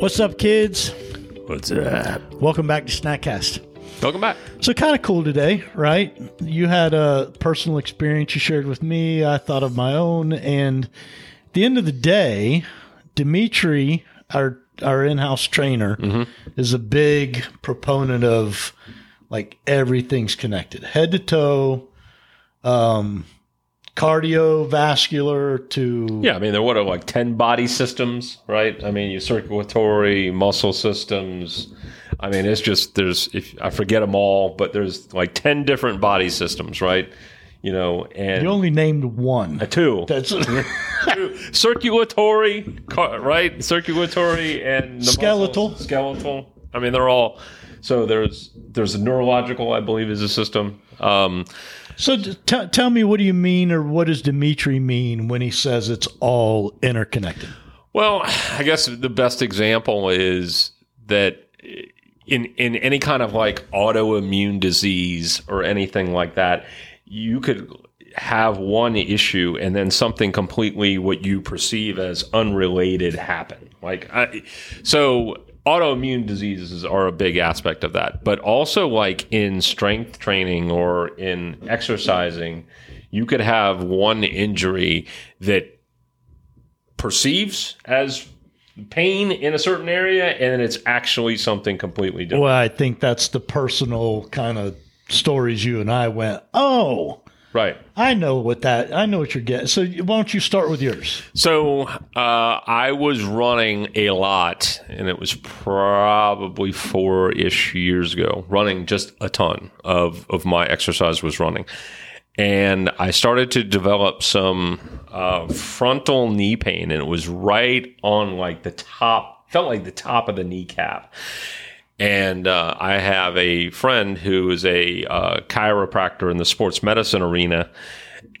What's up, kids? What's up? Welcome back to Snackcast. Welcome back. So, kind of cool today, right? You had a personal experience you shared with me. I thought of my own. And at the end of the day, Dimitri, our our in-house trainer, is a big proponent of like everything's connected, head to toe, um, cardiovascular to Yeah, I mean, there what are like ten body systems, right? I mean, your circulatory, muscle systems. I mean, it's just there's if I forget them all, but there's like ten different body systems, right? You know, and You only named one. a two, That's Two. circulatory, right? Circulatory and the Skeletal. muscles, skeletal. I mean, they're all. So there's there's a neurological, I believe, is a system. Um, so. T- tell me, what do you mean, or what does Dimitri mean when he says it's all interconnected? Well, I guess the best example is that in in any kind of like autoimmune disease or anything like that, you could have one issue and then something completely what you perceive as unrelated happen. Like I, so autoimmune diseases are a big aspect of that, but also like in strength training or in exercising, you could have one injury that perceives as pain in a certain area and it's actually something completely different. Well, I think that's the personal kind of stories you and I went. Oh, Right. I know what that. I know what you're getting. So why don't you start with yours? So uh, I was running a lot, and it was probably four ish years ago, running just a ton of, of my exercise was running. And I started to develop some uh, frontal knee pain, and it was right on like the top, felt like the top of the kneecap. And uh, I have a friend who is a uh, chiropractor in the sports medicine arena.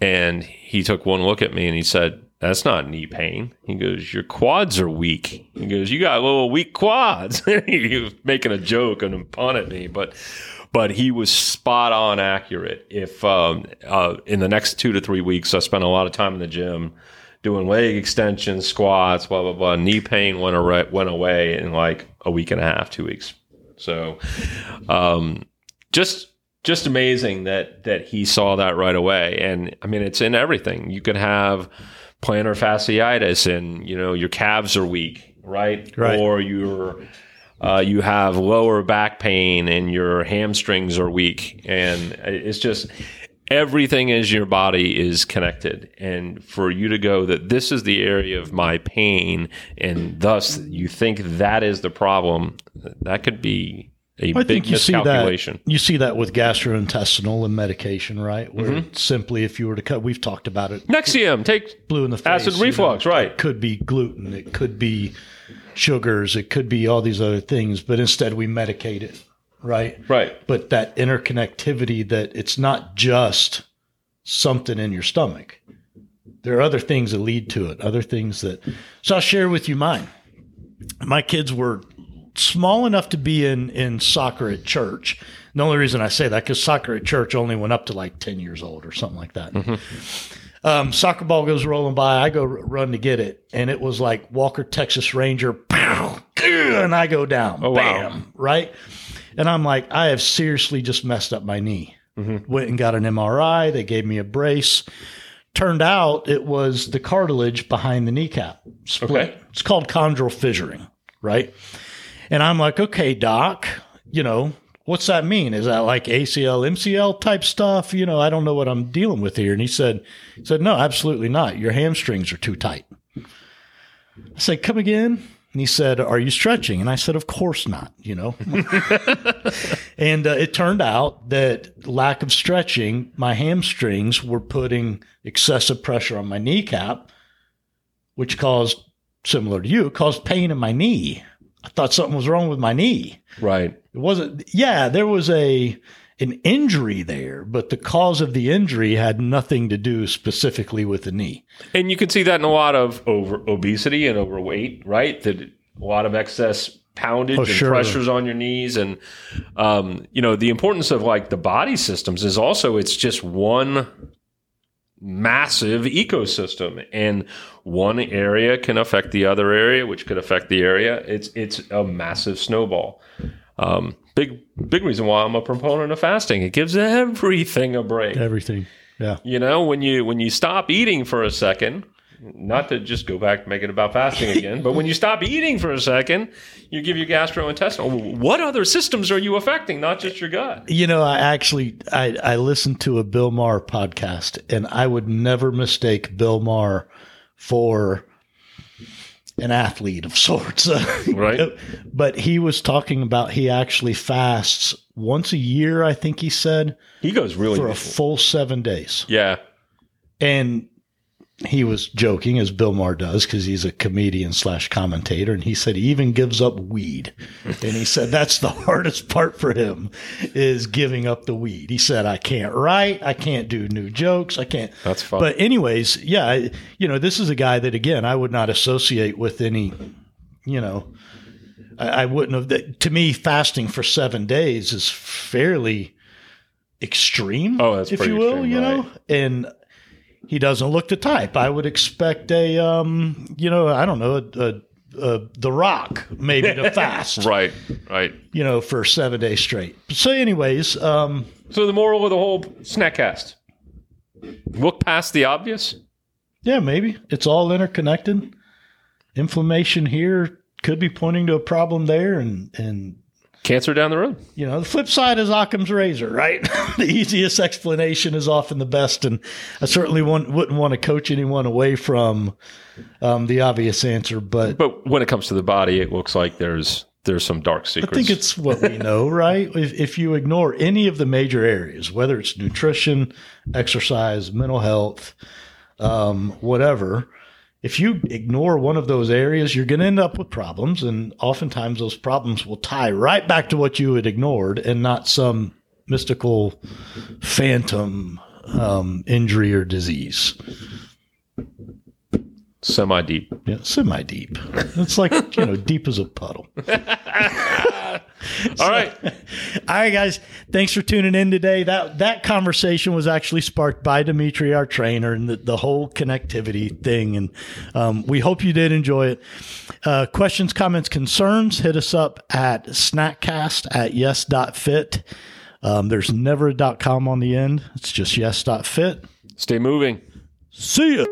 And he took one look at me and he said, That's not knee pain. He goes, Your quads are weak. He goes, You got little weak quads. he was making a joke and a pun at me, but. But he was spot on accurate. If um, uh, in the next two to three weeks, I spent a lot of time in the gym doing leg extensions, squats, blah blah blah. Knee pain went away, went away in like a week and a half, two weeks. So, um, just just amazing that that he saw that right away. And I mean, it's in everything. You could have plantar fasciitis, and you know your calves are weak, right? Right. Or you're uh, you have lower back pain and your hamstrings are weak, and it's just everything is your body is connected and for you to go that this is the area of my pain and thus you think that is the problem that could be a I big think you see that. miscalculation You see that with gastrointestinal and medication, right? Where Mm-hmm. simply, if you were to cut, we've talked about it. nexium take Blue in the face. acid you know, reflux right It could be gluten. It could be sugars. It could be all these other things. But instead, we medicate it, right? right but that interconnectivity that it's not just something in your stomach. There are other things that lead to it, other things that. So I'll share with you mine. My kids were small enough to be in, in soccer at church. The only reason I say that because soccer at church only went up to like 10 years old or something like that. Um, soccer ball goes rolling by. I go r- run to get it, and it was like Walker Texas Ranger, pow, and I go down, Oh, wow. bam, right. And I'm like, I have seriously just messed up my knee. Went and got an MRI. They gave me a brace. Turned out it was the cartilage behind the kneecap split. Okay. It's called chondral fissuring, right? And I'm like, okay, doc, you know, what's that mean? Is that like ACL, MCL type stuff? You know, I don't know what I'm dealing with here. And he said, he said, no, absolutely not. Your hamstrings are too tight. I said, come again. And he said, Are you stretching? And I said, Of course not, you know. and uh, it turned out that lack of stretching, my hamstrings were putting excessive pressure on my kneecap, which caused, similar to you, caused pain in my knee. I thought something was wrong with my knee. right It wasn't, yeah, there was a, an injury there, but the cause of the injury had nothing to do specifically with the knee. And you can see that in a lot of over obesity and overweight, right? That a lot of excess poundage Oh, and sure. pressures on your knees, and um, you know the importance of like the body systems is also it's just one massive ecosystem. And one area can affect the other area which could affect the area. It's it's a massive snowball. Um, big big reason why i'm a proponent of fasting. It gives everything a break. Everything. Yeah. you know when you when you stop eating for a second not to just go back make it about fasting again but when you stop eating for a second you give your gastrointestinal what other systems are you affecting not just your gut You know, I actually I, I listened to a Bill Maher podcast, and I would never mistake Bill Maher for an athlete of sorts. Right. but he was talking about he actually fasts once a year, I think he said, he goes really for a full seven days. yeah And he was joking, as Bill Maher does, because he's a comedian slash commentator. And he said he even gives up weed. and he said that's the hardest part for him is giving up the weed. He said, I can't write. I can't do new jokes. I can't. That's fun. But, anyways, yeah, I- you know, this is a guy that, again, I would not associate with any, you know, I, I wouldn't have. That, to me, fasting for seven days is fairly extreme. Oh, that's if pretty you will, extreme, you know, right. and he doesn't look the type. I would expect a, um, you know, I don't know, a, a, a The Rock maybe to fast, right right you know, for seven days straight. So, anyways, um, so the moral of the whole snackcast look past the obvious yeah, maybe it's all interconnected. Inflammation here could be pointing to a problem there, and and cancer down the road you know, the flip side is Occam's razor, right? the easiest explanation is often the best, and I certainly wouldn't, wouldn't want to coach anyone away from um, the obvious answer. But but when it comes to the body it looks like there's there's some dark secrets I think it's what we know, right? If, if you ignore any of the major areas, whether it's nutrition, exercise, mental health, um, whatever, if you ignore one of those areas, you're going to end up with problems. And oftentimes those problems will tie right back to what you had ignored and not some mystical phantom um, injury or disease. semi deep Yeah, semi deep. It's like, you know, deep as a puddle. all right All right, guys. Thanks for tuning in today. That that conversation was actually sparked by Dimitri, our trainer, and the, the whole connectivity thing. And um, we hope you did enjoy it. Uh, questions, comments, concerns, hit us up at snackcast at yes.fit. Um, there's never a dot com on the end. It's just yes.fit. stay moving See ya.